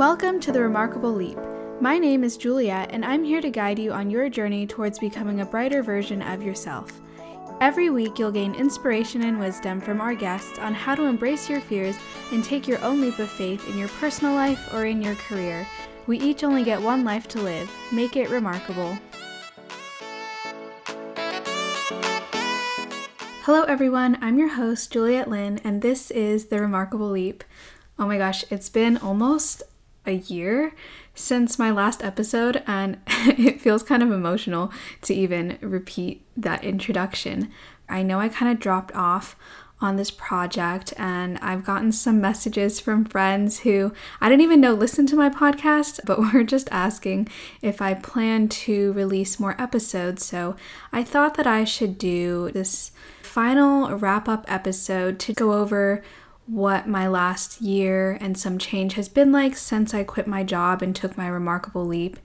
Welcome to the Remarkable Leap. My name is Juliette, and I'm here to guide you on your journey towards becoming a brighter version of yourself. Every week, you'll gain inspiration and wisdom from our guests on how to embrace your fears and take your own leap of faith in your personal life or in your career. We each only get one life to live. Make it remarkable. Hello, everyone. I'm your host, Juliette Lin, and this is The Remarkable Leap. Oh my gosh, it's been almost a year since my last episode, and it feels kind of emotional to even repeat that introduction. I know I kind of dropped off on this project, and I've gotten some messages from friends who I didn't even know listened to my podcast, but were just asking if I plan to release more episodes. So I thought that I should do this final wrap up episode to go over what my last year and some change has been like since I quit my job and took my remarkable leap,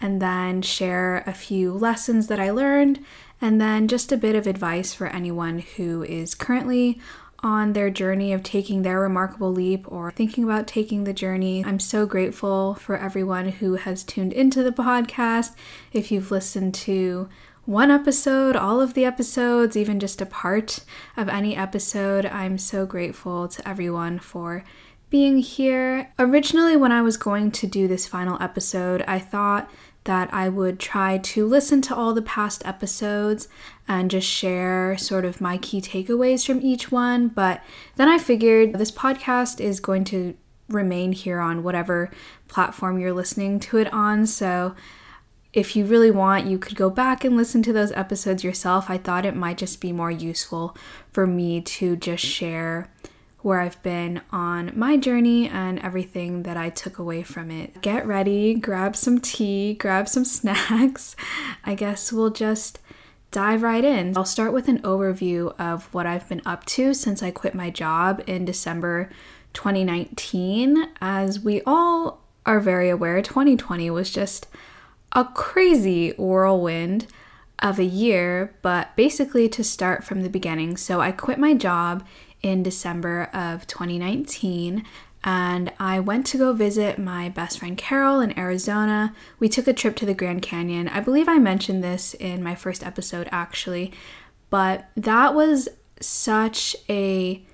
and then share a few lessons that I learned, and then just a bit of advice for anyone who is currently on their journey of taking their remarkable leap or thinking about taking the journey. I'm so grateful for everyone who has tuned into the podcast. If you've listened to one episode, all of the episodes, even just a part of any episode. I'm so grateful to everyone for being here. Originally, when I was going to do this final episode, I thought that I would try to listen to all the past episodes and just share sort of my key takeaways from each one. But then I figured this podcast is going to remain here on whatever platform you're listening to it on. So if you really want, you could go back and listen to those episodes yourself. I thought it might just be more useful for me to just share where I've been on my journey and everything that I took away from it. Get ready, grab some tea, grab some snacks. I guess we'll just dive right in. I'll start with an overview of what I've been up to since I quit my job in December 2019. As we all are very aware, 2020 was just a crazy whirlwind of a year, but basically to start from the beginning. So I quit my job in December of 2019 and I went to go visit my best friend Carol in Arizona. We took a trip to the Grand Canyon. I believe I mentioned this in my first episode actually, but that was such a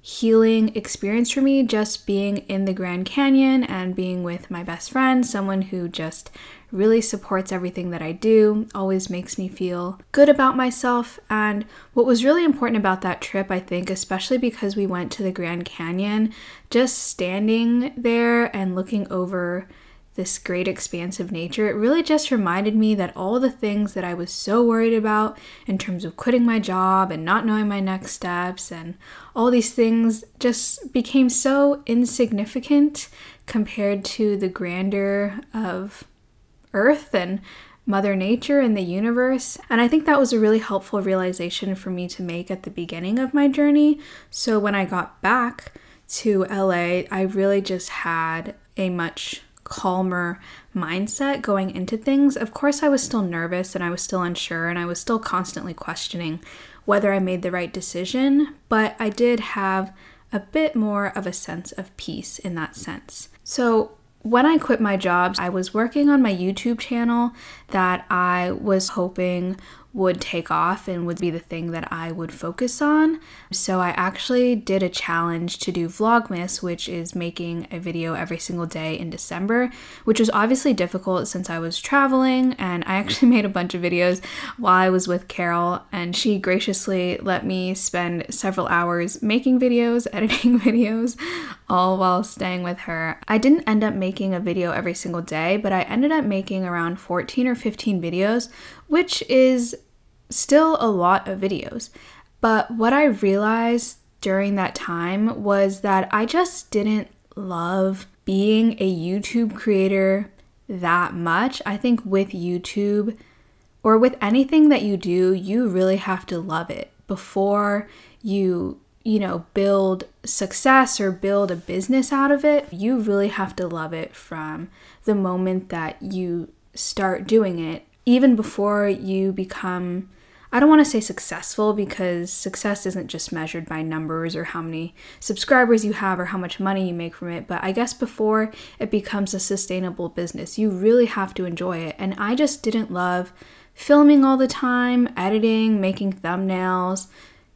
healing experience for me just being in the Grand Canyon and being with my best friend, someone who just really supports everything that I do, always makes me feel good about myself. And what was really important about that trip, I think, especially because we went to the Grand Canyon, just standing there and looking over this great expanse of nature, it really just reminded me that all the things that I was so worried about in terms of quitting my job and not knowing my next steps and all these things just became so insignificant compared to the grandeur of Earth and Mother Nature and the universe. And I think that was a really helpful realization for me to make at the beginning of my journey. So when I got back to LA, I really just had a much calmer mindset going into things. Of course, I was still nervous and I was still unsure and I was still constantly questioning whether I made the right decision, but I did have a bit more of a sense of peace in that sense. So, when I quit my job, I was working on my YouTube channel that I was hoping would take off and would be the thing that I would focus on. So I actually did a challenge to do Vlogmas, which is making a video every single day in December, which was obviously difficult since I was traveling and I actually made a bunch of videos while I was with Carol and she graciously let me spend several hours making videos, editing videos, all while staying with her. I didn't end up making a video every single day, but I ended up making around 14 or 15 videos, which is still a lot of videos. But what I realized during that time was that I just didn't love being a YouTube creator that much. I think with YouTube or with anything that you do, you really have to love it before you, you know, build success or build a business out of it. You really have to love it from the moment that you start doing it, even before you become I don't want to say successful because success isn't just measured by numbers or how many subscribers you have or how much money you make from it, but I guess before it becomes a sustainable business, you really have to enjoy it. And I just didn't love filming all the time, editing, making thumbnails,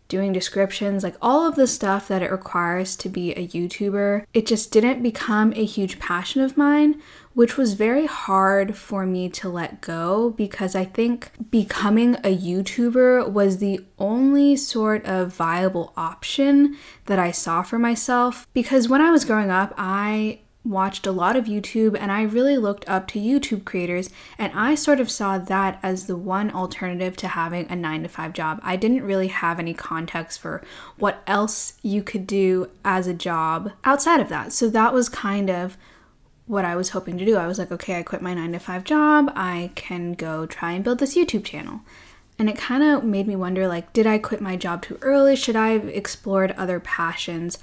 doing descriptions, like all of the stuff that it requires to be a YouTuber. It just didn't become a huge passion of mine, which was very hard for me to let go because I think becoming a YouTuber was the only sort of viable option that I saw for myself. Because when I was growing up, I watched a lot of YouTube and I really looked up to YouTube creators and I sort of saw that as the one alternative to having a 9 to 5 job. I didn't really have any context for what else you could do as a job outside of that. So that was kind of what I was hoping to do. I was like, okay, I quit my 9 to 5 job. I can go try and build this YouTube channel. And it kind of made me wonder like did I quit my job too early? Should I have explored other passions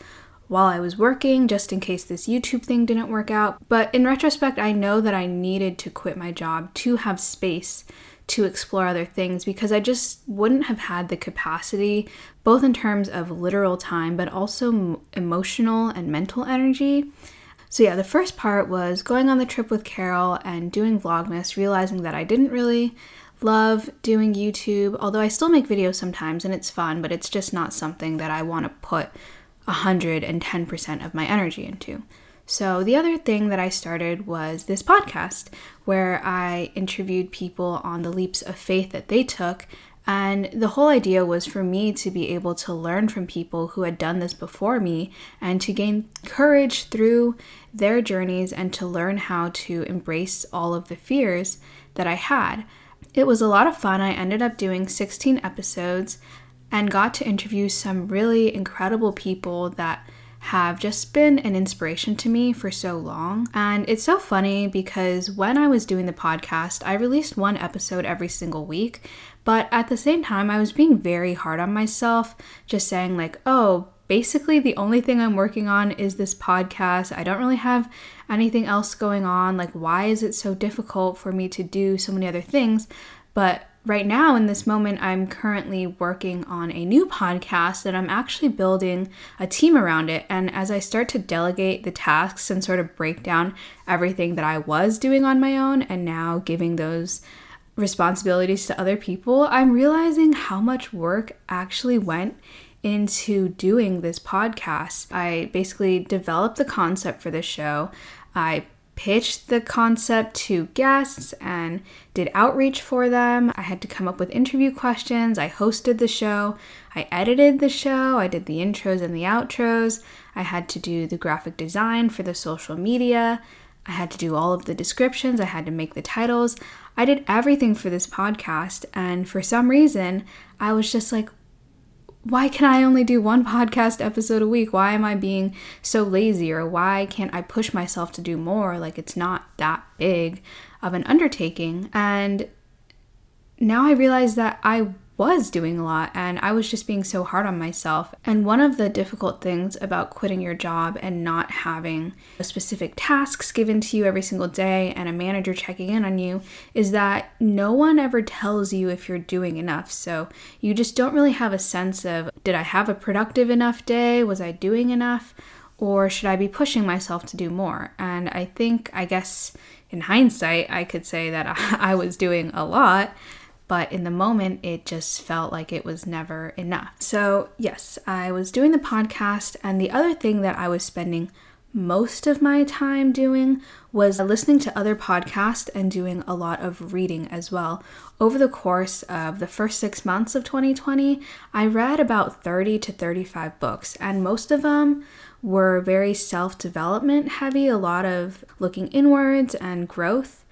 while I was working, just in case this YouTube thing didn't work out. But in retrospect, I know that I needed to quit my job to have space to explore other things because I just wouldn't have had the capacity, both in terms of literal time, but also emotional and mental energy. So, yeah, the first part was going on the trip with Carol and doing Vlogmas, realizing that I didn't really love doing YouTube, although I still make videos sometimes and it's fun, but it's just not something that I want to put 110% of my energy into. So, the other thing that I started was this podcast where I interviewed people on the leaps of faith that they took. And the whole idea was for me to be able to learn from people who had done this before me and to gain courage through their journeys and to learn how to embrace all of the fears that I had. It was a lot of fun. I ended up doing 16 episodes and got to interview some really incredible people that have just been an inspiration to me for so long. And it's so funny because when I was doing the podcast, I released one episode every single week, but at the same time, I was being very hard on myself, just saying, like, oh, basically the only thing I'm working on is this podcast. I don't really have anything else going on. Like, why is it so difficult for me to do so many other things? But right now, in this moment, I'm currently working on a new podcast and I'm actually building a team around it. And as I start to delegate the tasks and sort of break down everything that I was doing on my own and now giving those responsibilities to other people, I'm realizing how much work actually went into doing this podcast. I basically developed the concept for the show. I pitched the concept to guests and did outreach for them. I had to come up with interview questions. I hosted the show. I edited the show. I did the intros and the outros. I had to do the graphic design for the social media. I had to do all of the descriptions. I had to make the titles. I did everything for this podcast. And for some reason, I was just like, why can I only do one podcast episode a week? Why am I being so lazy? Or why can't I push myself to do more? Like, it's not that big of an undertaking. And now I realize that I was doing a lot and I was just being so hard on myself. And one of the difficult things about quitting your job and not having specific tasks given to you every single day and a manager checking in on you is that no one ever tells you if you're doing enough. So you just don't really have a sense of did I have a productive enough day? Was I doing enough? Or should I be pushing myself to do more? And I think, I guess, in hindsight, I could say that I was doing a lot but in the moment, it just felt like it was never enough. So, yes, I was doing the podcast, and the other thing that I was spending most of my time doing was listening to other podcasts and doing a lot of reading as well. Over the course of the first six months of 2020, I read about 30 to 35 books, and most of them were very self development heavy, a lot of looking inwards and growth.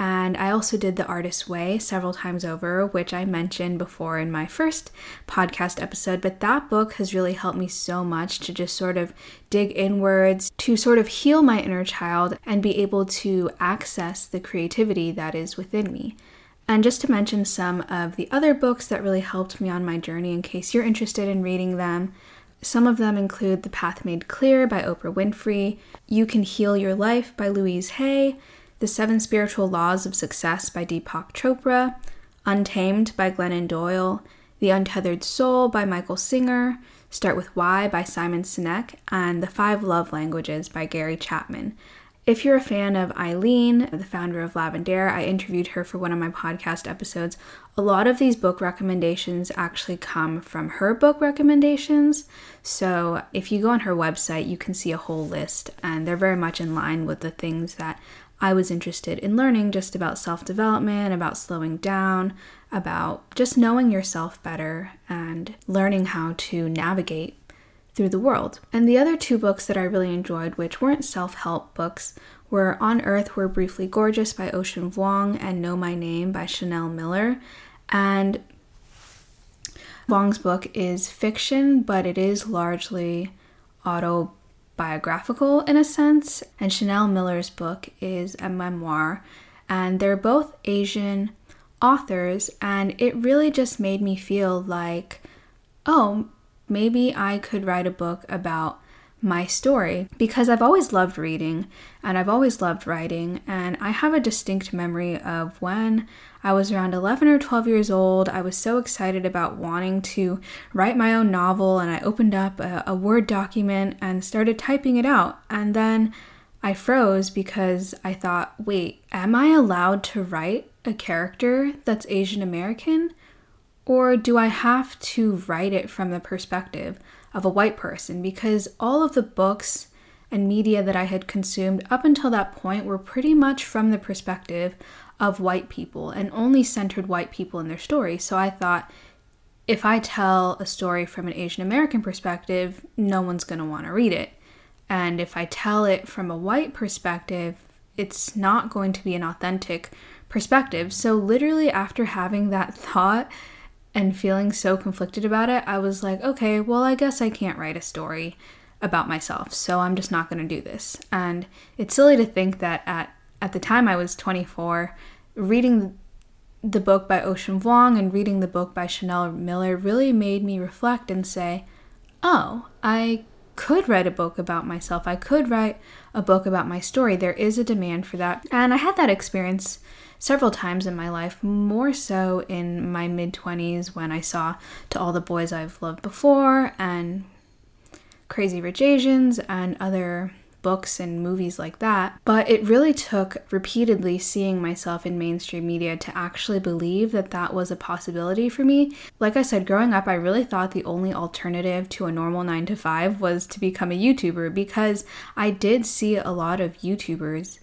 And I also did The Artist's Way several times over, which I mentioned before in my first podcast episode. But that book has really helped me so much to just sort of dig inwards, to sort of heal my inner child and be able to access the creativity that is within me. And just to mention some of the other books that really helped me on my journey, in case you're interested in reading them. Some of them include The Path Made Clear by Oprah Winfrey, You Can Heal Your Life by Louise Hay, the Seven Spiritual Laws of Success by Deepak Chopra, Untamed by Glennon Doyle, The Untethered Soul by Michael Singer, Start with Why by Simon Sinek, and The Five Love Languages by Gary Chapman. If you're a fan of Eileen, the founder of Lavendaire, I interviewed her for one of my podcast episodes. A lot of these book recommendations actually come from her book recommendations. So if you go on her website, you can see a whole list, and they're very much in line with the things that I was interested in learning just about self development, about slowing down, about just knowing yourself better, and learning how to navigate through the world. And the other two books that I really enjoyed, which weren't self help books, were On Earth We're Briefly Gorgeous by Ocean Vuong and Know My Name by Chanel Miller. And Vuong's book is fiction, but it is largely autobiographical in a sense. And Chanel Miller's book is a memoir. And they're both Asian authors. And it really just made me feel like, oh, maybe I could write a book about my story because I've always loved reading and I've always loved writing. And I have a distinct memory of when I was around 11 or 12 years old. I was so excited about wanting to write my own novel, and I opened up a, a Word document and started typing it out. And then I froze because I thought, wait, am I allowed to write a character that's Asian American? Or do I have to write it from the perspective of a white person? Because all of the books and media that I had consumed up until that point were pretty much from the perspective of white people and only centered white people in their story. So I thought if I tell a story from an Asian American perspective, no one's going to want to read it. And if I tell it from a white perspective, it's not going to be an authentic perspective. So, literally, after having that thought, and feeling so conflicted about it, I was like, okay, well, I guess I can't write a story about myself, so I'm just not going to do this. And it's silly to think that at at the time I was 24, reading the book by Ocean Vuong and reading the book by Chanel Miller really made me reflect and say, "Oh, I could write a book about myself. I could write a book about my story. There is a demand for that." And I had that experience several times in my life, more so in my mid 20s when I saw To All the Boys I've Loved Before and Crazy Rich Asians and other books and movies like that. But it really took repeatedly seeing myself in mainstream media to actually believe that that was a possibility for me. Like I said, growing up, I really thought the only alternative to a normal 9 to 5 was to become a YouTuber because I did see a lot of YouTubers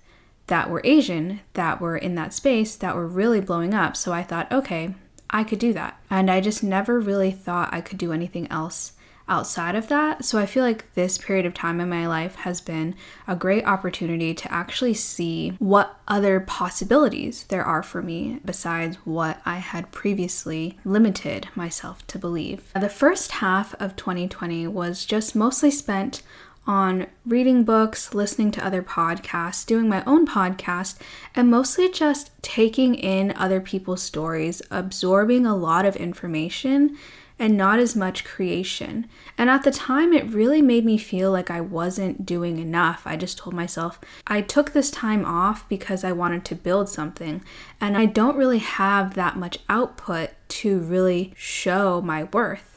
that were Asian that were in that space that were really blowing up. So I thought, okay, I could do that. And I just never really thought I could do anything else outside of that. So I feel like this period of time in my life has been a great opportunity to actually see what other possibilities there are for me besides what I had previously limited myself to believe. The first half of 2020 was just mostly spent on reading books, listening to other podcasts, doing my own podcast, and mostly just taking in other people's stories, absorbing a lot of information and not as much creation. And at the time, it really made me feel like I wasn't doing enough. I just told myself I took this time off because I wanted to build something, and I don't really have that much output to really show my worth.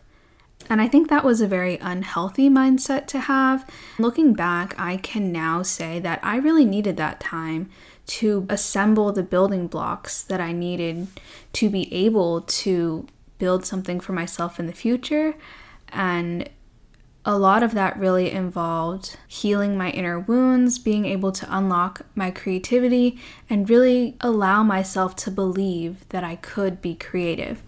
And I think that was a very unhealthy mindset to have. Looking back, I can now say that I really needed that time to assemble the building blocks that I needed to be able to build something for myself in the future. And a lot of that really involved healing my inner wounds, being able to unlock my creativity, and really allow myself to believe that I could be creative.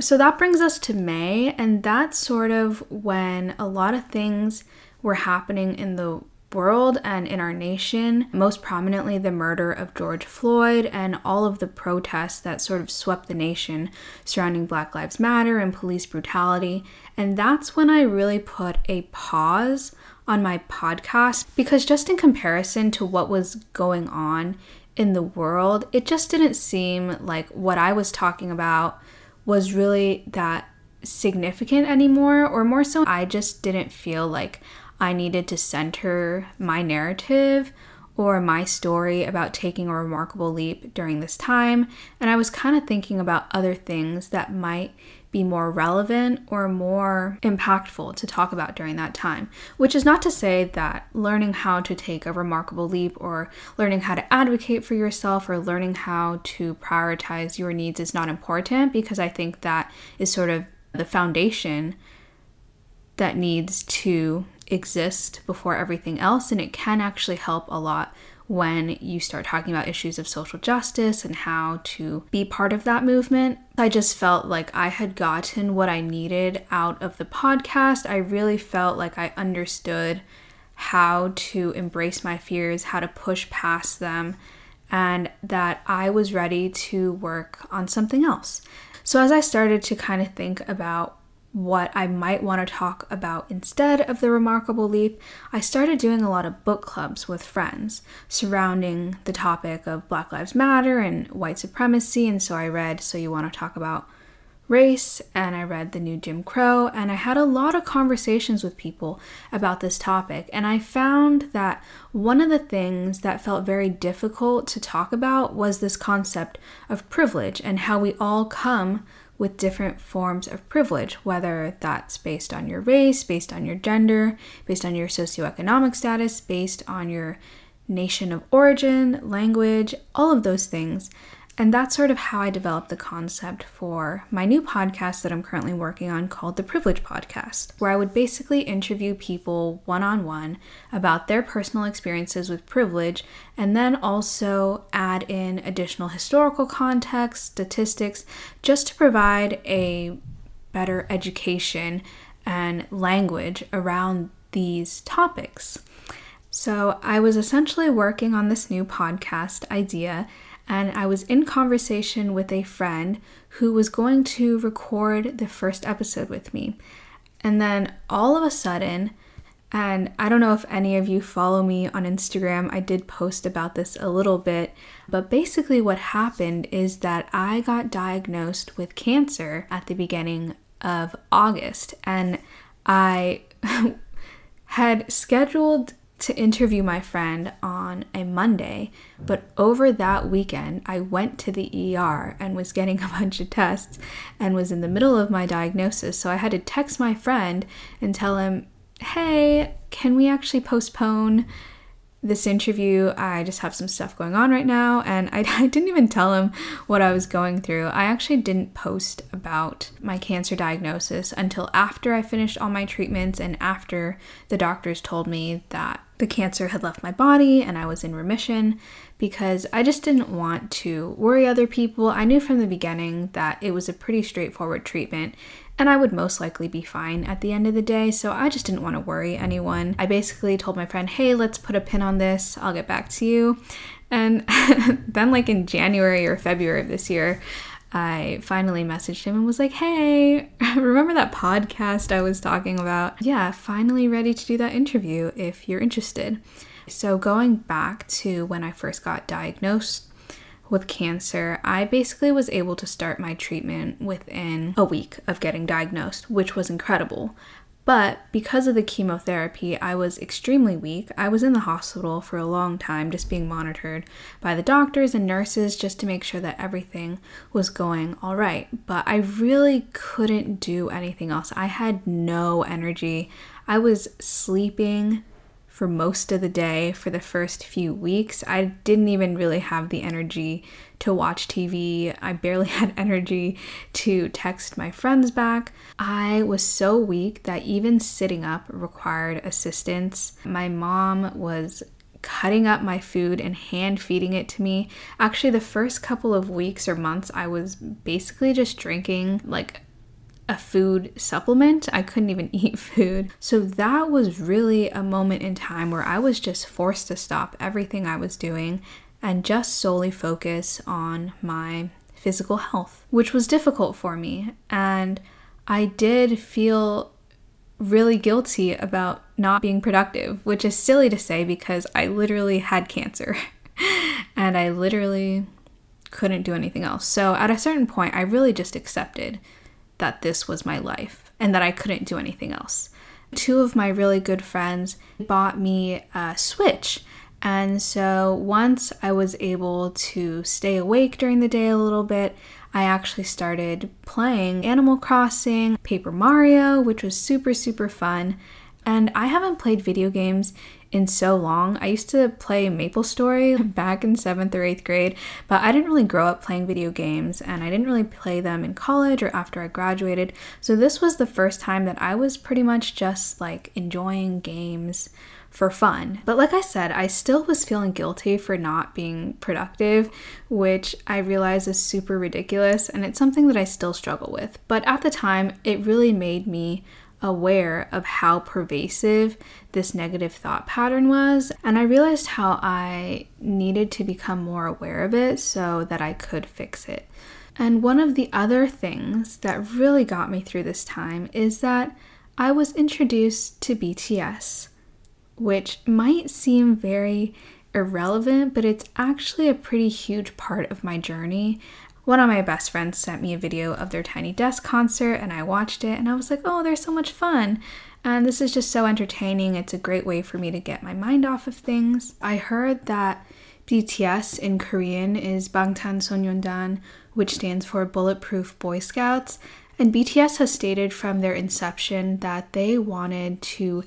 So that brings us to May, and that's sort of when a lot of things were happening in the world and in our nation, most prominently the murder of George Floyd and all of the protests that sort of swept the nation surrounding Black Lives Matter and police brutality. And that's when I really put a pause on my podcast because, just in comparison to what was going on in the world, it just didn't seem like what I was talking about was really that significant anymore, or more so, I just didn't feel like I needed to center my narrative or my story about taking a remarkable leap during this time, and I was kind of thinking about other things that might be more relevant or more impactful to talk about during that time. Which is not to say that learning how to take a remarkable leap or learning how to advocate for yourself or learning how to prioritize your needs is not important, because I think that is sort of the foundation that needs to exist before everything else, and it can actually help a lot when you start talking about issues of social justice and how to be part of that movement. I just felt like I had gotten what I needed out of the podcast. I really felt like I understood how to embrace my fears, how to push past them, and that I was ready to work on something else. So, as I started to kind of think about what I might want to talk about instead of the remarkable leap, I started doing a lot of book clubs with friends surrounding the topic of Black Lives Matter and white supremacy. And so I read So You Want to Talk About Race, and I read The New Jim Crow, and I had a lot of conversations with people about this topic. And I found that one of the things that felt very difficult to talk about was this concept of privilege and how we all come with different forms of privilege, whether that's based on your race, based on your gender, based on your socioeconomic status, based on your nation of origin, language, all of those things. And that's sort of how I developed the concept for my new podcast that I'm currently working on called The Privilege Podcast, where I would basically interview people one on one about their personal experiences with privilege and then also add in additional historical context, statistics, just to provide a better education and language around these topics. So, I was essentially working on this new podcast idea and I was in conversation with a friend who was going to record the first episode with me. And then all of a sudden, and I don't know if any of you follow me on Instagram, I did post about this a little bit, but basically what happened is that I got diagnosed with cancer at the beginning of August, and I had scheduled to interview my friend on a Monday, but over that weekend, I went to the ER and was getting a bunch of tests and was in the middle of my diagnosis. So I had to text my friend and tell him, hey, can we actually postpone this interview, I just have some stuff going on right now, and I, I, didn't even tell him what I was going through. I actually didn't post about my cancer diagnosis until after I finished all my treatments and after the doctors told me that the cancer had left my body and I was in remission because I just didn't want to worry other people. I knew from the beginning that it was a pretty straightforward treatment and I would most likely be fine at the end of the day, so I just didn't want to worry anyone. I basically told my friend, hey, let's put a pin on this, I'll get back to you. And then, like in January or February of this year, I finally messaged him and was like, hey, remember that podcast I was talking about? Yeah, finally ready to do that interview if you're interested. So, going back to when I first got diagnosed, with cancer, I basically was able to start my treatment within a week of getting diagnosed, which was incredible. But because of the chemotherapy, I was extremely weak. I was in the hospital for a long time, just being monitored by the doctors and nurses just to make sure that everything was going all right. But I really couldn't do anything else. I had no energy. I was sleeping for most of the day for the first few weeks. I didn't even really have the energy to watch TV. I barely had energy to text my friends back. I was so weak that even sitting up required assistance. My mom was cutting up my food and hand feeding it to me. Actually, the first couple of weeks or months, I was basically just drinking like a food supplement. I couldn't even eat food. So that was really a moment in time where I was just forced to stop everything I was doing and just solely focus on my physical health, which was difficult for me. And I did feel really guilty about not being productive, which is silly to say because I literally had cancer and I literally couldn't do anything else. So at a certain point, I really just accepted that this was my life and that I couldn't do anything else. Two of my really good friends bought me a Switch And so once I was able to stay awake during the day a little bit, I actually started playing Animal Crossing, Paper Mario, which was super, super fun. And I haven't played video games in so long. I used to play Maple Story back in seventh or eighth grade, but I didn't really grow up playing video games and I didn't really play them in college or after I graduated. So this was the first time that I was pretty much just like enjoying games for fun. But like I said, I still was feeling guilty for not being productive, which I realize is super ridiculous and it's something that I still struggle with. But at the time, it really made me aware of how pervasive this negative thought pattern was. And I realized how I needed to become more aware of it so that I could fix it. And one of the other things that really got me through this time is that I was introduced to BTS, which might seem very irrelevant, but it's actually a pretty huge part of my journey one of my best friends sent me a video of their Tiny Desk concert and I watched it and I was like, oh, they're so much fun. And this is just so entertaining. It's a great way for me to get my mind off of things. I heard that BTS in Korean is Bangtan Sonyeondan, which stands for Bulletproof Boy Scouts. And BTS has stated from their inception that they wanted to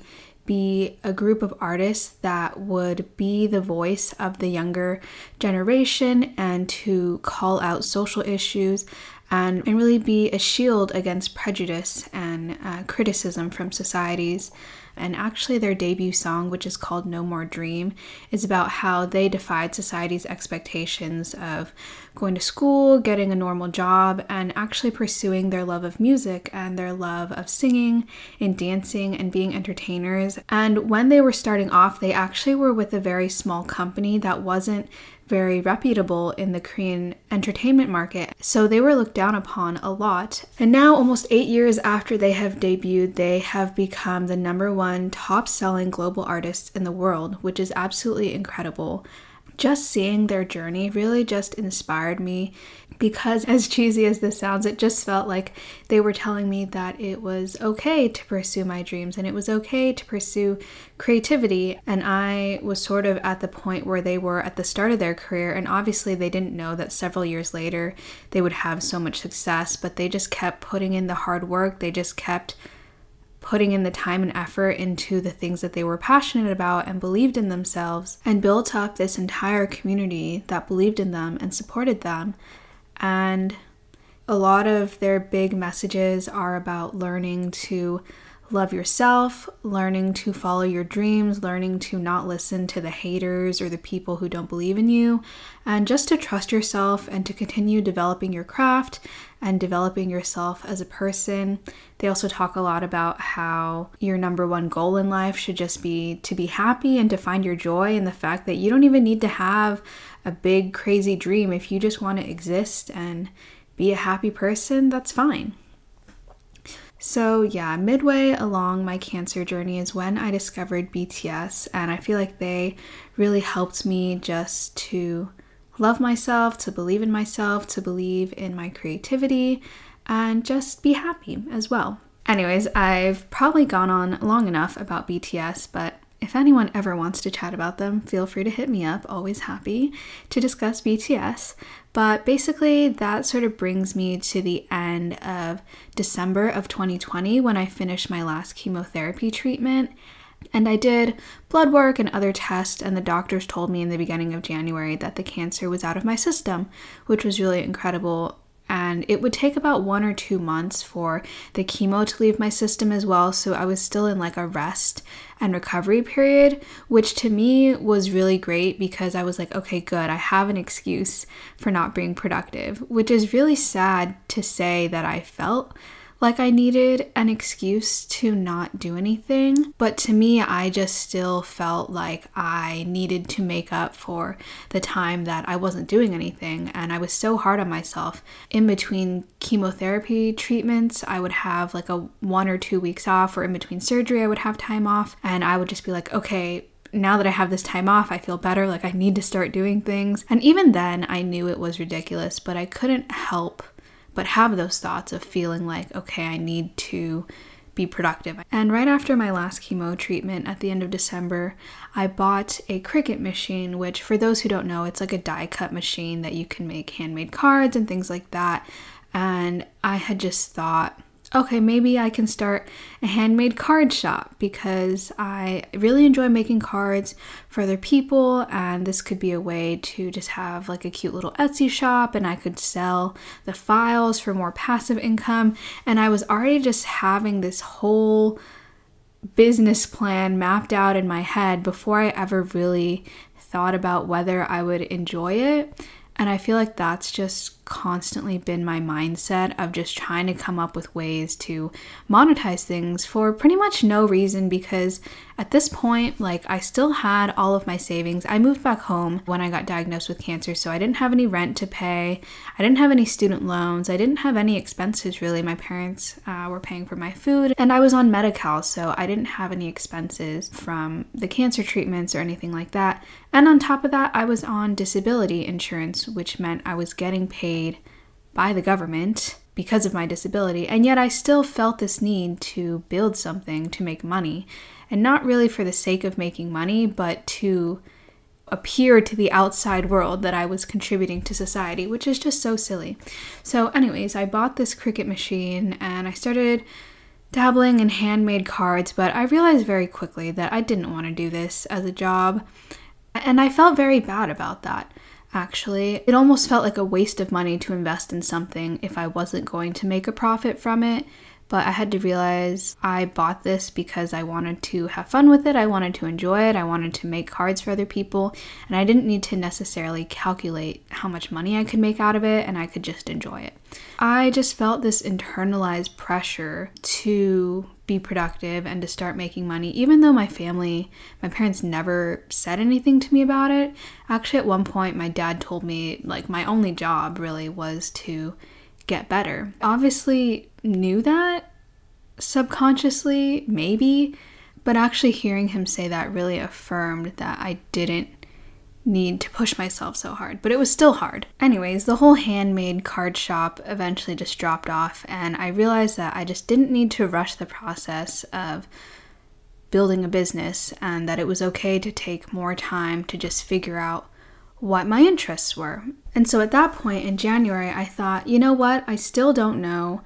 be a group of artists that would be the voice of the younger generation and to call out social issues and, and really be a shield against prejudice and uh, criticism from societies and actually, their debut song, which is called No More Dream, is about how they defied society's expectations of going to school, getting a normal job, and actually pursuing their love of music and their love of singing and dancing and being entertainers. And when they were starting off, they actually were with a very small company that wasn't very reputable in the Korean entertainment market, so they were looked down upon a lot. And now, almost eight years after they have debuted, they have become the number one top selling global artist in the world, which is absolutely incredible just seeing their journey really just inspired me because, as cheesy as this sounds, it just felt like they were telling me that it was okay to pursue my dreams and it was okay to pursue creativity. And I was sort of at the point where they were at the start of their career, and obviously they didn't know that several years later they would have so much success, but they just kept putting in the hard work, they just kept putting in the time and effort into the things that they were passionate about and believed in themselves, and built up this entire community that believed in them and supported them. And a lot of their big messages are about learning to love yourself, learning to follow your dreams, learning to not listen to the haters or the people who don't believe in you, and just to trust yourself and to continue developing your craft and developing yourself as a person. They also talk a lot about how your number one goal in life should just be to be happy and to find your joy and the fact that you don't even need to have a big, crazy dream. If you just want to exist and be a happy person, that's fine. So, yeah, midway along my cancer journey is when I discovered BTS, and I feel like they really helped me just to love myself, to believe in myself, to believe in my creativity, and just be happy as well. Anyways, I've probably gone on long enough about BTS, but if anyone ever wants to chat about them, feel free to hit me up. Always happy to discuss BTS. But basically, that sort of brings me to the end of December of 2020 when I finished my last chemotherapy treatment. And I did blood work and other tests, and the doctors told me in the beginning of January that the cancer was out of my system, which was really incredible and it would take about one or two months for the chemo to leave my system as well. So I was still in like a rest and recovery period, which to me was really great because I was like, okay, good, I have an excuse for not being productive, which is really sad to say that I felt like I needed an excuse to not do anything. But to me, I just still felt like I needed to make up for the time that I wasn't doing anything. And I was so hard on myself. In between chemotherapy treatments, I would have like a one or two weeks off, or in between surgery, I would have time off. And I would just be like, okay, now that I have this time off, I feel better. Like I need to start doing things. And even then, I knew it was ridiculous, but I couldn't help but have those thoughts of feeling like, okay, I need to be productive. And right after my last chemo treatment at the end of December, I bought a Cricut machine, which, for those who don't know, it's like a die cut machine that you can make handmade cards and things like that. And I had just thought, okay, maybe I can start a handmade card shop because I really enjoy making cards for other people, and this could be a way to just have like a cute little Etsy shop, and I could sell the files for more passive income. And I was already just having this whole business plan mapped out in my head before I ever really thought about whether I would enjoy it. And I feel like that's just constantly been my mindset of just trying to come up with ways to monetize things for pretty much no reason because at this point, like I still had all of my savings. I moved back home when I got diagnosed with cancer, so I didn't have any rent to pay. I didn't have any student loans. I didn't have any expenses really. My parents uh, were paying for my food, and I was on Medi Cal, so I didn't have any expenses from the cancer treatments or anything like that. And on top of that, I was on disability insurance, which meant I was getting paid by the government because of my disability, and yet I still felt this need to build something to make money and not really for the sake of making money, but to appear to the outside world that I was contributing to society, which is just so silly. So, anyways, I bought this Cricut machine and I started dabbling in handmade cards, but I realized very quickly that I didn't want to do this as a job. And I felt very bad about that, actually. It almost felt like a waste of money to invest in something if I wasn't going to make a profit from it but I had to realize I bought this because I wanted to have fun with it, I wanted to enjoy it, I wanted to make cards for other people, and I didn't need to necessarily calculate how much money I could make out of it, and I could just enjoy it. I just felt this internalized pressure to be productive and to start making money, even though my family, my parents never said anything to me about it. Actually, at one point, my dad told me, like, my only job really was to get better. Obviously, knew that subconsciously, maybe, but actually hearing him say that really affirmed that I didn't need to push myself so hard, but it was still hard. Anyways, the whole handmade card shop eventually just dropped off, and I realized that I just didn't need to rush the process of building a business and that it was okay to take more time to just figure out what my interests were. And so at that point in January, I thought, you know what? I still don't know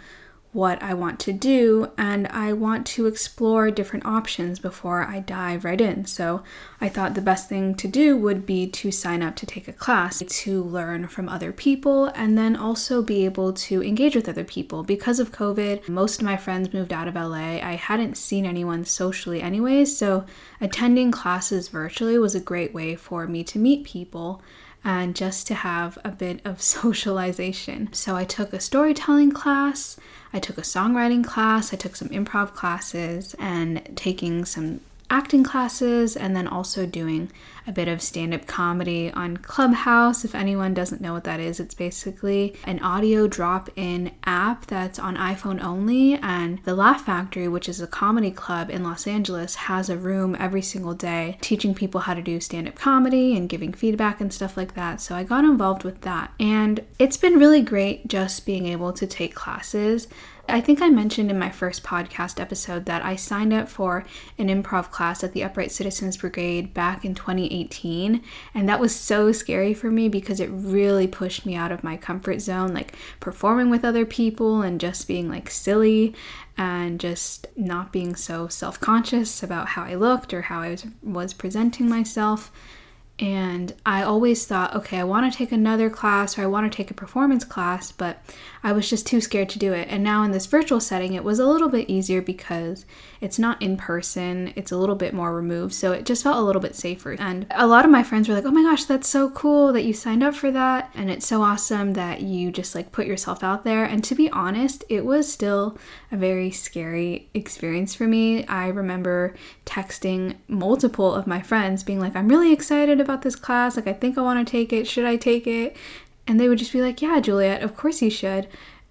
what I want to do, and I want to explore different options before I dive right in. So I thought the best thing to do would be to sign up to take a class to learn from other people and then also be able to engage with other people. Because of COVID, most of my friends moved out of LA. I hadn't seen anyone socially, anyways, so attending classes virtually was a great way for me to meet people and just to have a bit of socialization. So I took a storytelling class, I took a songwriting class, I took some improv classes, and taking some acting classes and then also doing a bit of stand up comedy on Clubhouse. If anyone doesn't know what that is, it's basically an audio drop in app that's on iPhone only. And the Laugh Factory, which is a comedy club in Los Angeles, has a room every single day teaching people how to do stand up comedy and giving feedback and stuff like that. So I got involved with that. And it's been really great just being able to take classes I think I mentioned in my first podcast episode that I signed up for an improv class at the Upright Citizens Brigade back in 2018, and that was so scary for me because it really pushed me out of my comfort zone, like performing with other people and just being like silly and just not being so self conscious about how I looked or how I was, was presenting myself. And I always thought, okay, I want to take another class or I want to take a performance class, but I was just too scared to do it. And now in this virtual setting, it was a little bit easier because it's not in person, it's a little bit more removed. So it just felt a little bit safer. And a lot of my friends were like, oh my gosh, that's so cool that you signed up for that. And it's so awesome that you just like put yourself out there. And to be honest, it was still a very scary experience for me. I remember texting multiple of my friends being like, I'm really excited about this class. Like, I think I want to take it. Should I take it? And they would just be like, Yeah, Juliette, of course you should.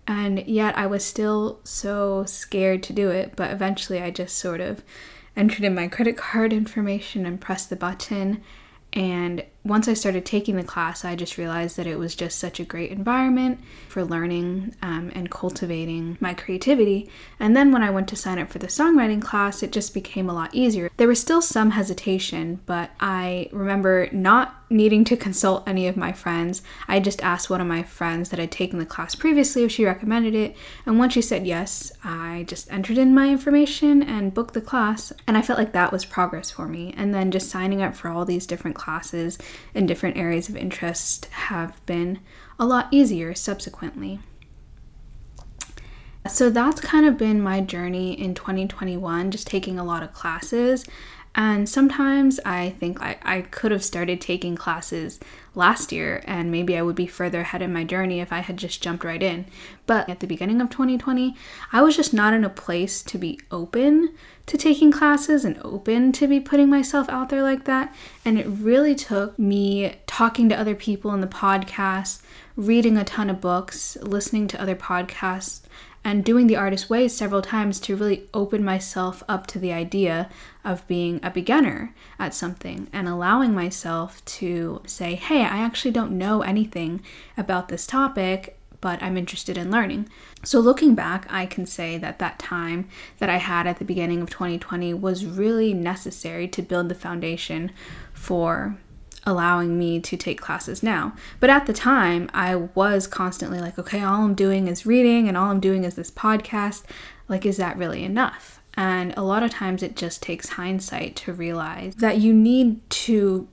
And yet I was still so scared to do it. But eventually I just sort of entered in my credit card information and pressed the button. And once I started taking the class, I just realized that it was just such a great environment for learning um, and cultivating my creativity. And then when I went to sign up for the songwriting class, it just became a lot easier. There was still some hesitation, but I remember not needing to consult any of my friends. I just asked one of my friends that had taken the class previously if she recommended it. And once she said yes, I just entered in my information and booked the class. And I felt like that was progress for me. And then just signing up for all these different classes in different areas of interest have been a lot easier subsequently. So that's kind of been my journey in 2021, just taking a lot of classes and sometimes I think I, I could have started taking classes last year and maybe I would be further ahead in my journey if I had just jumped right in. But at the beginning of 2020, I was just not in a place to be open to taking classes and open to be putting myself out there like that. And it really took me talking to other people in the podcast, reading a ton of books, listening to other podcasts, and doing the artist way several times to really open myself up to the idea of being a beginner at something and allowing myself to say, hey, I actually don't know anything about this topic, but I'm interested in learning. So, looking back, I can say that that time that I had at the beginning of 2020 was really necessary to build the foundation for allowing me to take classes now. But at the time, I was constantly like, okay, all I'm doing is reading and all I'm doing is this podcast. Like, is that really enough? And a lot of times it just takes hindsight to realize that you need to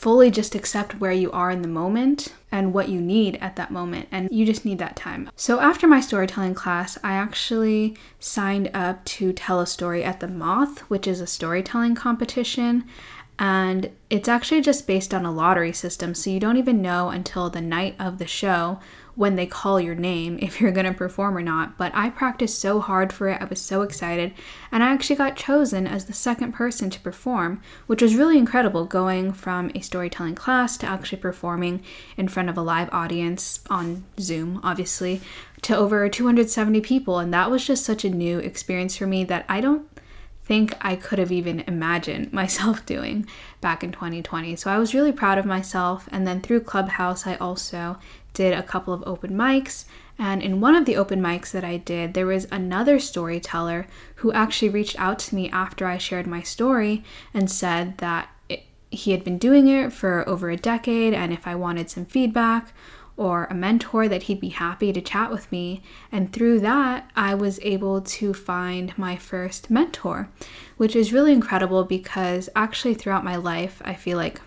fully just accept where you are in the moment and what you need at that moment. And you just need that time. So, after my storytelling class, I actually signed up to tell a story at the Moth, which is a storytelling competition and it's actually just based on a lottery system, so you don't even know until the night of the show when they call your name if you're going to perform or not. But I practiced so hard for it, I was so excited, and I actually got chosen as the second person to perform, which was really incredible going from a storytelling class to actually performing in front of a live audience on Zoom, obviously, to over 270 people. And that was just such a new experience for me that I don't think I could have even imagined myself doing back in 2020. So I was really proud of myself. And then through Clubhouse, I also did a couple of open mics. And in one of the open mics that I did, there was another storyteller who actually reached out to me after I shared my story and said that it, he had been doing it for over a decade and if I wanted some feedback or a mentor that he'd be happy to chat with me. And through that, I was able to find my first mentor, which is really incredible because actually, throughout my life, I feel like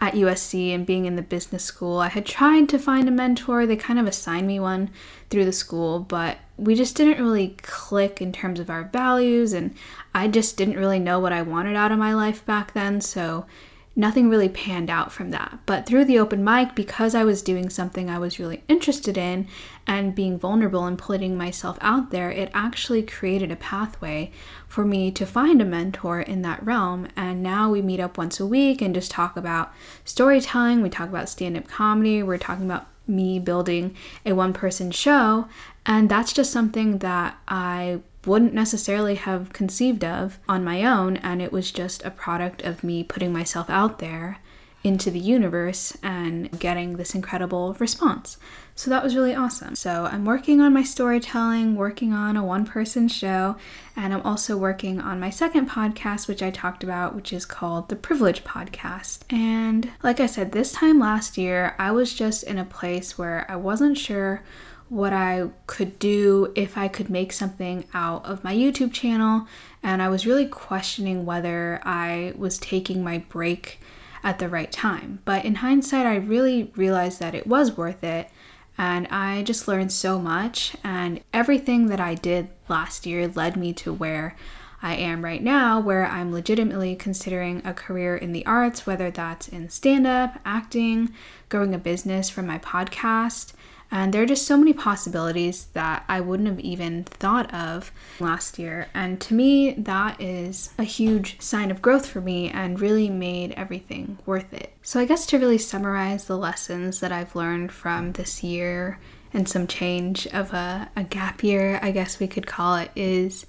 at USC and being in the business school, I had tried to find a mentor. They kind of assigned me one through the school, but we just didn't really click in terms of our values, and I just didn't really know what I wanted out of my life back then. So nothing really panned out from that. But through the open mic, because I was doing something I was really interested in and being vulnerable and putting myself out there, it actually created a pathway for me to find a mentor in that realm. And now we meet up once a week and just talk about storytelling, we talk about stand up comedy, we're talking about me building a one person show. And that's just something that I wouldn't necessarily have conceived of on my own, and it was just a product of me putting myself out there into the universe and getting this incredible response. So that was really awesome. So I'm working on my storytelling, working on a one person show, and I'm also working on my second podcast, which I talked about, which is called the Privilege Podcast. And like I said, this time last year, I was just in a place where I wasn't sure what I could do if I could make something out of my YouTube channel. And I was really questioning whether I was taking my break at the right time. But in hindsight, I really realized that it was worth it. And I just learned so much. And everything that I did last year led me to where I am right now, where I'm legitimately considering a career in the arts, whether that's in stand up, acting, growing a business from my podcast. And there are just so many possibilities that I wouldn't have even thought of last year. And to me, that is a huge sign of growth for me and really made everything worth it. So, I guess to really summarize the lessons that I've learned from this year and some change of a, a gap year, I guess we could call it, is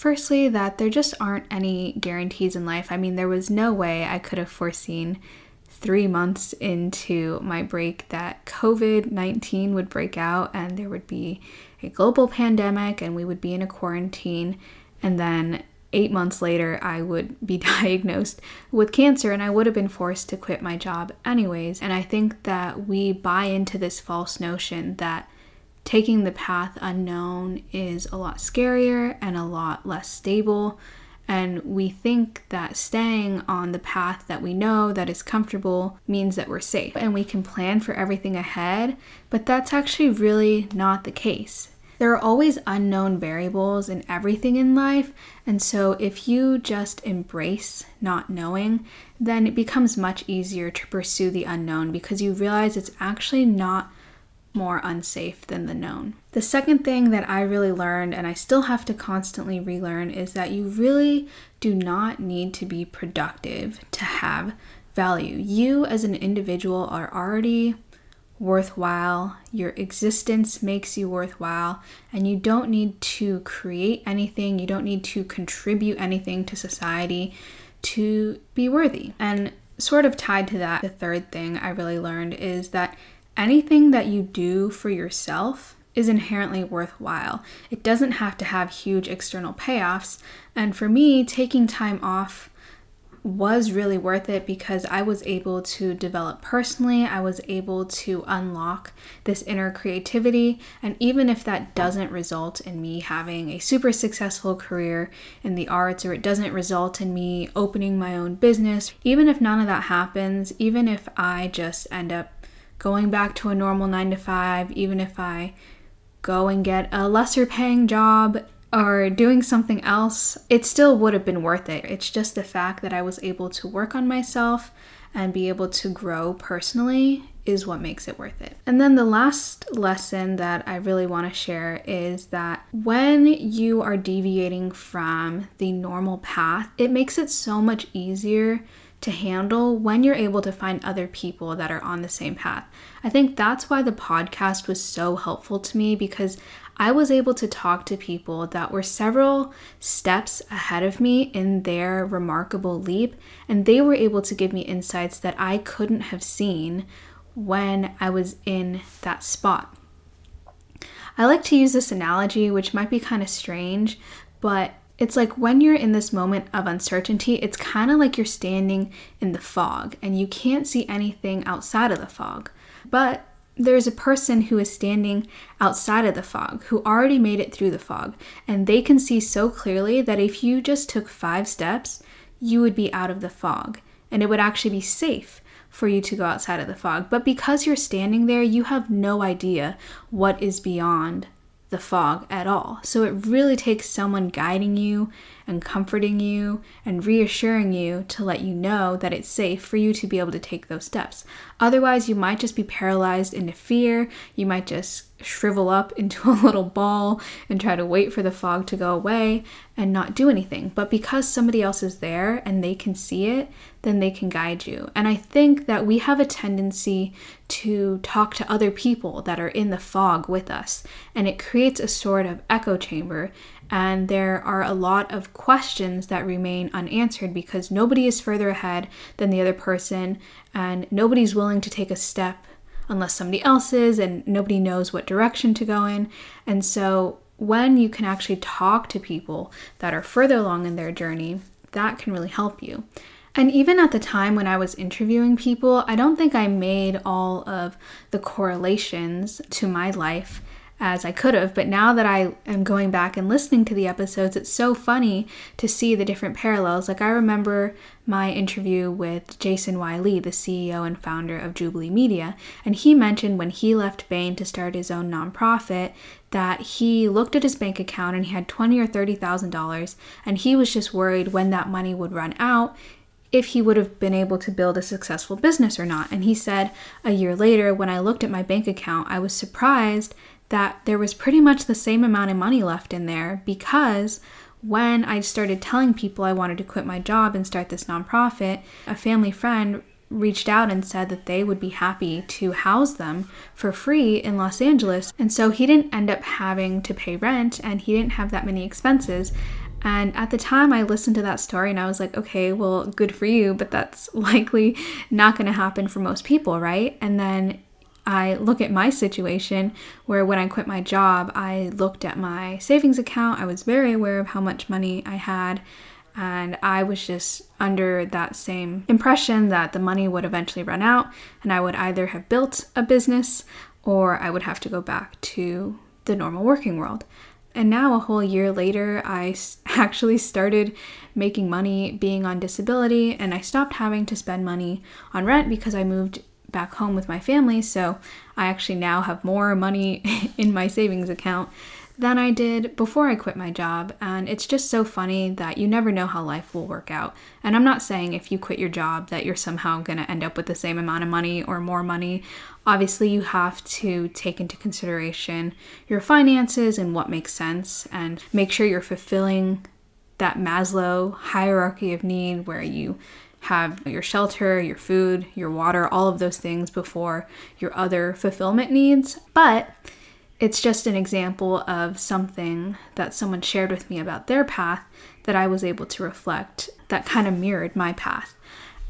Firstly, that there just aren't any guarantees in life. I mean, there was no way I could have foreseen three months into my break that COVID 19 would break out and there would be a global pandemic and we would be in a quarantine. And then eight months later, I would be diagnosed with cancer and I would have been forced to quit my job anyways. And I think that we buy into this false notion that taking the path unknown is a lot scarier and a lot less stable. And we think that staying on the path that we know that is comfortable means that we're safe and we can plan for everything ahead, but that's actually really not the case. There are always unknown variables in everything in life, and so if you just embrace not knowing, then it becomes much easier to pursue the unknown because you realize it's actually not more unsafe than the known. The second thing that I really learned, and I still have to constantly relearn, is that you really do not need to be productive to have value. You, as an individual, are already worthwhile. Your existence makes you worthwhile, and you don't need to create anything, you don't need to contribute anything to society to be worthy. And sort of tied to that, the third thing I really learned is that anything that you do for yourself is inherently worthwhile. It doesn't have to have huge external payoffs. And for me, taking time off was really worth it because I was able to develop personally. I was able to unlock this inner creativity. And even if that doesn't result in me having a super successful career in the arts or it doesn't result in me opening my own business, even if none of that happens, even if I just end up going back to a normal nine to five, even if I go and get a lesser paying job or doing something else, it still would have been worth it. It's just the fact that I was able to work on myself and be able to grow personally is what makes it worth it. And then the last lesson that I really want to share is that when you are deviating from the normal path, it makes it so much easier to handle when you're able to find other people that are on the same path. I think that's why the podcast was so helpful to me because I was able to talk to people that were several steps ahead of me in their remarkable leap, and they were able to give me insights that I couldn't have seen when I was in that spot. I like to use this analogy, which might be kind of strange, but it's like when you're in this moment of uncertainty, it's kind of like you're standing in the fog and you can't see anything outside of the fog. But there's a person who is standing outside of the fog who already made it through the fog, and they can see so clearly that if you just took five steps, you would be out of the fog and it would actually be safe for you to go outside of the fog. But because you're standing there, you have no idea what is beyond the fog at all. So it really takes someone guiding you and comforting you and reassuring you to let you know that it's safe for you to be able to take those steps. Otherwise, you might just be paralyzed into fear. You might just shrivel up into a little ball and try to wait for the fog to go away and not do anything. But because somebody else is there and they can see it, then they can guide you. And I think that we have a tendency to talk to other people that are in the fog with us, and it creates a sort of echo chamber. And there are a lot of questions that remain unanswered because nobody is further ahead than the other person, and nobody's willing to take a step unless somebody else is, and nobody knows what direction to go in. And so, when you can actually talk to people that are further along in their journey, that can really help you. And even at the time when I was interviewing people, I don't think I made all of the correlations to my life as I could have. But now that I am going back and listening to the episodes, it's so funny to see the different parallels. Like, I remember my interview with Jason Y. Lee, the CEO and founder of Jubilee Media, and he mentioned when he left Bain to start his own nonprofit that he looked at his bank account and he had twenty or thirty thousand dollars, and he was just worried when that money would run out if he would have been able to build a successful business or not. And he said a year later, when I looked at my bank account, I was surprised that there was pretty much the same amount of money left in there because when I started telling people I wanted to quit my job and start this nonprofit, a family friend reached out and said that they would be happy to house them for free in Los Angeles. And so he didn't end up having to pay rent and he didn't have that many expenses. And at the time, I listened to that story and I was like, okay, well, good for you, but that's likely not going to happen for most people, right? And then I look at my situation where when I quit my job, I looked at my savings account. I was very aware of how much money I had. And I was just under that same impression that the money would eventually run out and I would either have built a business or I would have to go back to the normal working world. And now, a whole year later, I actually started making money being on disability, and I stopped having to spend money on rent because I moved back home with my family. So I actually now have more money in my savings account than I did before I quit my job. And it's just so funny that you never know how life will work out. And I'm not saying if you quit your job that you're somehow going to end up with the same amount of money or more money. Obviously, you have to take into consideration your finances and what makes sense and make sure you're fulfilling that Maslow hierarchy of need where you have your shelter, your food, your water, all of those things before your other fulfillment needs. But it's just an example of something that someone shared with me about their path that I was able to reflect that kind of mirrored my path.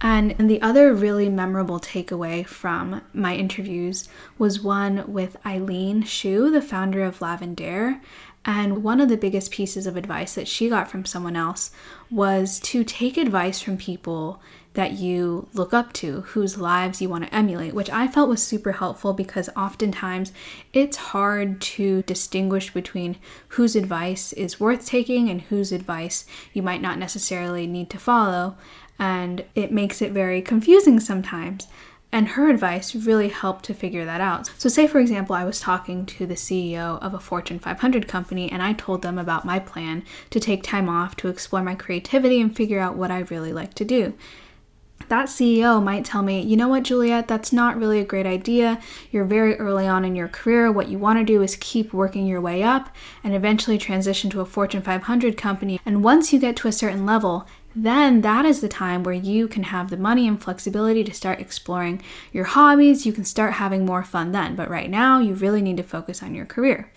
And, the other really memorable takeaway from my interviews was one with Aileen Xu, the founder of Lavendaire. And one of the biggest pieces of advice that she got from someone else was to take advice from people that you look up to, whose lives you want to emulate, which I felt was super helpful because oftentimes it's hard to distinguish between whose advice is worth taking and whose advice you might not necessarily need to follow. And it makes it very confusing sometimes. And her advice really helped to figure that out. So, say for example, I was talking to the CEO of a Fortune 500 company and I told them about my plan to take time off to explore my creativity and figure out what I really like to do that CEO might tell me, you know what, Juliette, that's not really a great idea. You're very early on in your career. What you want to do is keep working your way up and eventually transition to a Fortune 500 company. And once you get to a certain level, then that is the time where you can have the money and flexibility to start exploring your hobbies. You can start having more fun then. But right now, you really need to focus on your career.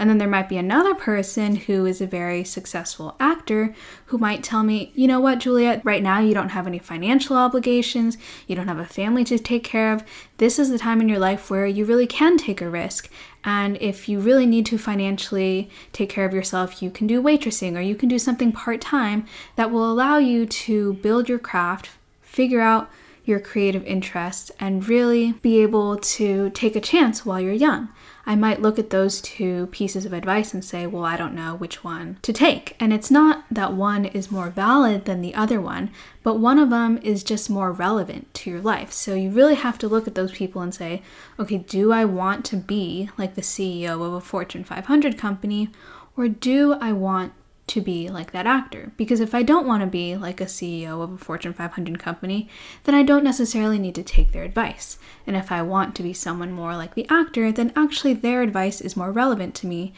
And then there might be another person who is a very successful actor who might tell me, you know what, Juliette, right now you don't have any financial obligations, you don't have a family to take care of. This is the time in your life where you really can take a risk. And if you really need to financially take care of yourself, you can do waitressing or you can do something part time that will allow you to build your craft, figure out your creative interests, and really be able to take a chance while you're young. I might look at those two pieces of advice and say, well, I don't know which one to take. And it's not that one is more valid than the other one, but one of them is just more relevant to your life. So you really have to look at those people and say, okay, do I want to be like the CEO of a Fortune 500 company, or do I want to be like that actor. Because if I don't want to be like a CEO of a Fortune 500 company, then I don't necessarily need to take their advice. And if I want to be someone more like the actor, then actually their advice is more relevant to me.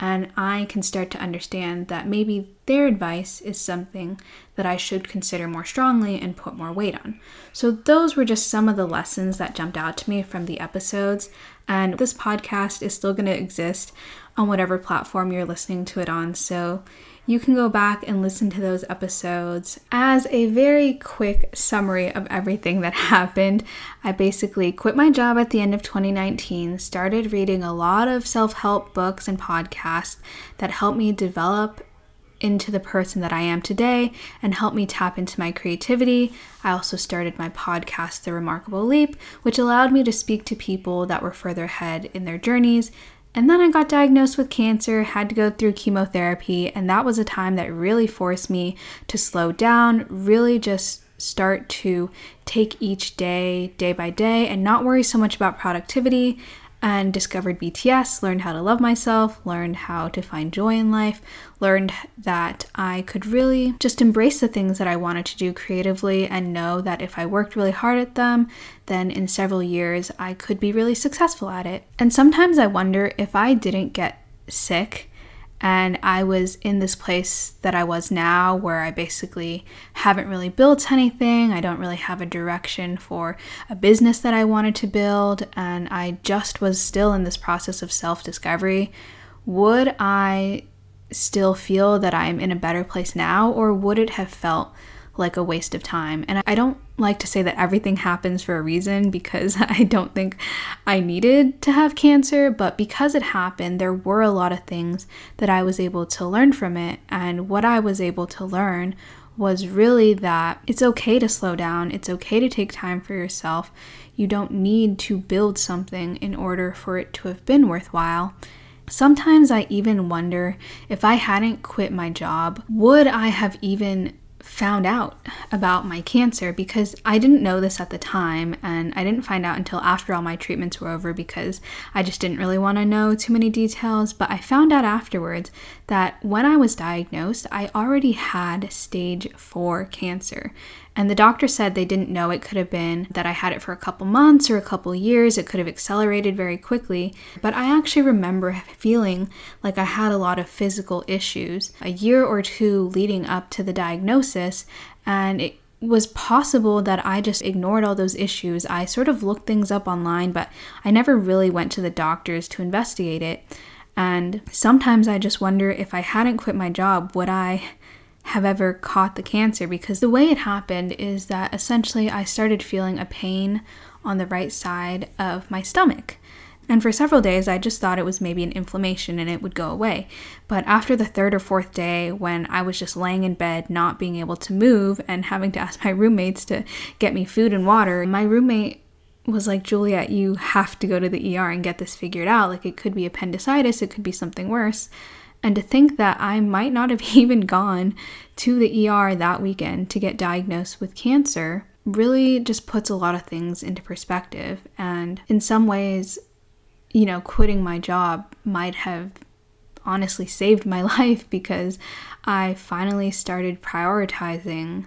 And I can start to understand that maybe their advice is something that I should consider more strongly and put more weight on. So, those were just some of the lessons that jumped out to me from the episodes. And this podcast is still going to exist on whatever platform you're listening to it on. So, you can go back and listen to those episodes. As a very quick summary of everything that happened, I basically quit my job at the end of 2019, started reading a lot of self help books and podcasts that helped me develop into the person that I am today and help me tap into my creativity. I also started my podcast, The Remarkable Leap, which allowed me to speak to people that were further ahead in their journeys and then I got diagnosed with cancer, had to go through chemotherapy, and that was a time that really forced me to slow down, really just start to take each day, day by day, and not worry so much about productivity and discovered BTS, learned how to love myself, learned how to find joy in life, learned that I could really just embrace the things that I wanted to do creatively and know that if I worked really hard at them, then in several years I could be really successful at it. And sometimes I wonder if I didn't get sick and I was in this place that I was now where I basically haven't really built anything. I don't really have a direction for a business that I wanted to build, and I just was still in this process of self discovery. Would I still feel that I'm in a better place now, or would it have felt like a waste of time? And I don't like to say that everything happens for a reason because I don't think I needed to have cancer, but because it happened, there were a lot of things that I was able to learn from it. And what I was able to learn was really that it's okay to slow down, it's okay to take time for yourself. You don't need to build something in order for it to have been worthwhile. Sometimes I even wonder if I hadn't quit my job, would I have even found out about my cancer because I didn't know this at the time and I didn't find out until after all my treatments were over because I just didn't really want to know too many details. But I found out afterwards that when I was diagnosed, I already had stage 4 cancer. And the doctor said they didn't know it could have been that I had it for a couple months or a couple years. It could have accelerated very quickly. But I actually remember feeling like I had a lot of physical issues a year or two leading up to the diagnosis. And it was possible that I just ignored all those issues. I sort of looked things up online, but I never really went to the doctors to investigate it. And sometimes I just wonder if I hadn't quit my job, would I have ever caught the cancer because the way it happened is that essentially I started feeling a pain on the right side of my stomach. And for several days, I just thought it was maybe an inflammation and it would go away. But after the third or fourth day, when I was just laying in bed, not being able to move, and having to ask my roommates to get me food and water, my roommate was like, Juliette, you have to go to the ER and get this figured out. Like, it could be appendicitis, it could be something worse. And to think that I might not have even gone to the ER that weekend to get diagnosed with cancer really just puts a lot of things into perspective. And in some ways, you know, quitting my job might have honestly saved my life because I finally started prioritizing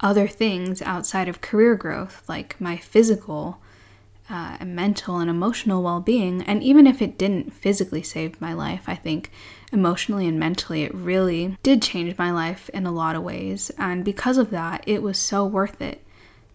other things outside of career growth, like my physical uh, mental and emotional well being. And even if it didn't physically save my life, I think emotionally and mentally it really did change my life in a lot of ways. And because of that, it was so worth it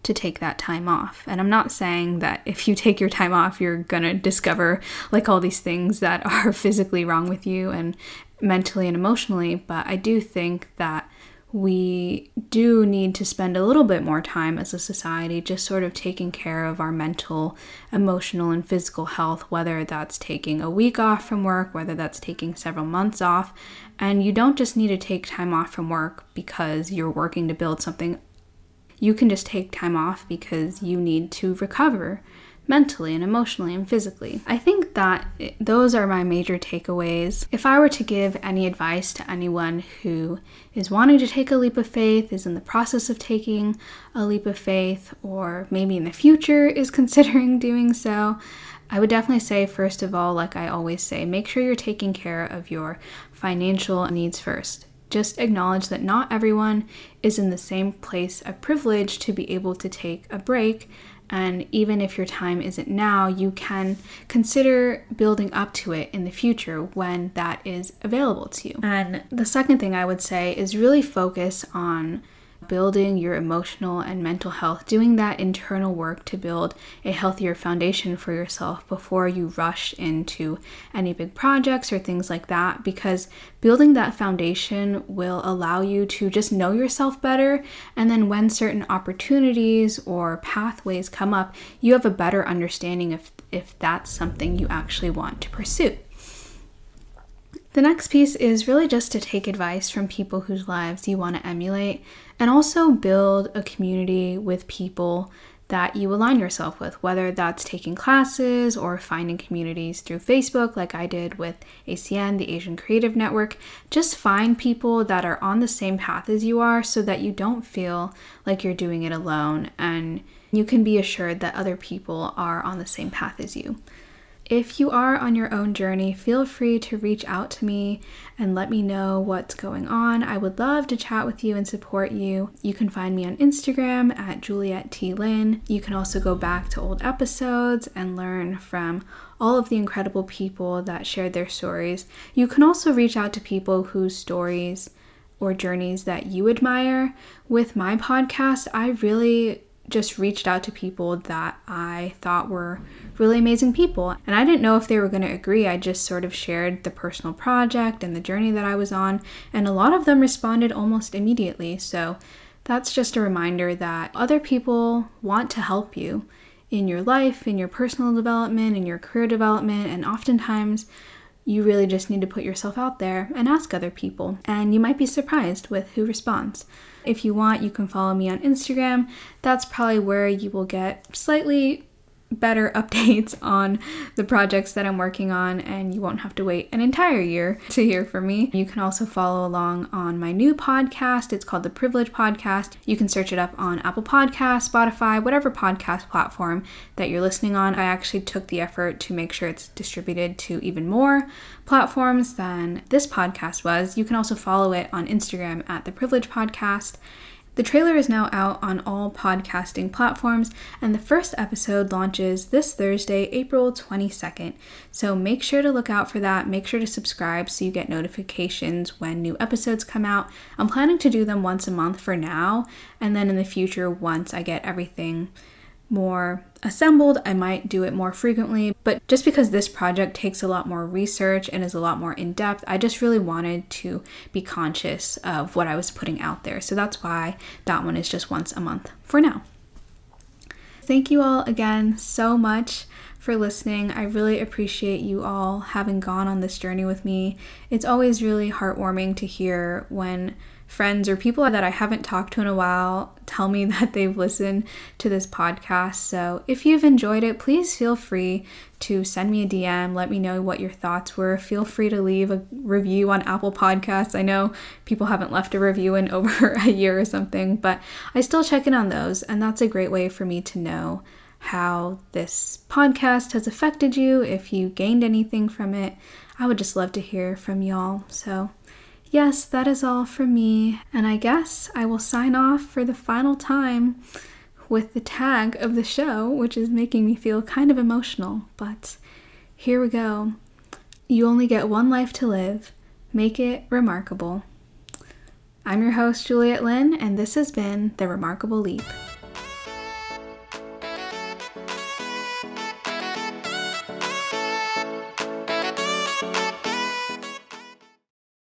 to take that time off. And I'm not saying that if you take your time off, you're gonna discover like all these things that are physically wrong with you and mentally and emotionally, but I do think that we do need to spend a little bit more time as a society just sort of taking care of our mental, emotional, and physical health, whether that's taking a week off from work, whether that's taking several months off. And you don't just need to take time off from work because you're working to build something. You can just take time off because you need to recover mentally and emotionally and physically. I think that those are my major takeaways. If I were to give any advice to anyone who is wanting to take a leap of faith, is in the process of taking a leap of faith, or maybe in the future is considering doing so, I would definitely say, first of all, like I always say, make sure you're taking care of your financial needs first. Just acknowledge that not everyone is in the same place of privilege to be able to take a break and even if your time isn't now, you can consider building up to it in the future when that is available to you. And the second thing I would say is really focus on building your emotional and mental health, doing that internal work to build a healthier foundation for yourself before you rush into any big projects or things like that. Because building that foundation will allow you to just know yourself better. And then when certain opportunities or pathways come up, you have a better understanding of if that's something you actually want to pursue. The next piece is really just to take advice from people whose lives you want to emulate and also build a community with people that you align yourself with, whether that's taking classes or finding communities through Facebook, like I did with ACN, the Asian Creative Network. Just find people that are on the same path as you are so that you don't feel like you're doing it alone and you can be assured that other people are on the same path as you. If you are on your own journey, feel free to reach out to me and let me know what's going on. I would love to chat with you and support you. You can find me on Instagram at Juliette T. Lin. You can also go back to old episodes and learn from all of the incredible people that shared their stories. You can also reach out to people whose stories or journeys that you admire. With my podcast, I really just reached out to people that I thought were really amazing people. And I didn't know if they were going to agree. I just sort of shared the personal project and the journey that I was on, and a lot of them responded almost immediately. So that's just a reminder that other people want to help you in your life, in your personal development, in your career development, and oftentimes you really just need to put yourself out there and ask other people, and you might be surprised with who responds. If you want, you can follow me on Instagram. That's probably where you will get slightly better updates on the projects that I'm working on, and you won't have to wait an entire year to hear from me. You can also follow along on my new podcast. It's called the Privilege Podcast. You can search it up on Apple Podcasts, Spotify, whatever podcast platform that you're listening on. I actually took the effort to make sure it's distributed to even more platforms than this podcast was. You can also follow it on Instagram at the Privilege Podcast. The trailer is now out on all podcasting platforms, and the first episode launches this Thursday, April 22nd. So make sure to look out for that. Make sure to subscribe so you get notifications when new episodes come out. I'm planning to do them once a month for now, and then in the future, once I get everything more assembled, I might do it more frequently. But just because this project takes a lot more research and is a lot more in depth, I just really wanted to be conscious of what I was putting out there. So that's why that one is just once a month for now. Thank you all again so much for listening. I really appreciate you all having gone on this journey with me. It's always really heartwarming to hear when friends or people that I haven't talked to in a while tell me that they've listened to this podcast. So if you've enjoyed it, please feel free to send me a DM. Let me know what your thoughts were. Feel free to leave a review on Apple Podcasts. I know people haven't left a review in over a year or something, but I still check in on those, and that's a great way for me to know how this podcast has affected you, if you gained anything from it. I would just love to hear from y'all. So, yes, that is all from me, and I guess I will sign off for the final time with the tag of the show, which is making me feel kind of emotional, but here we go. You only get one life to live. Make it remarkable. I'm your host, Juliette Lin, and this has been The Remarkable Leap.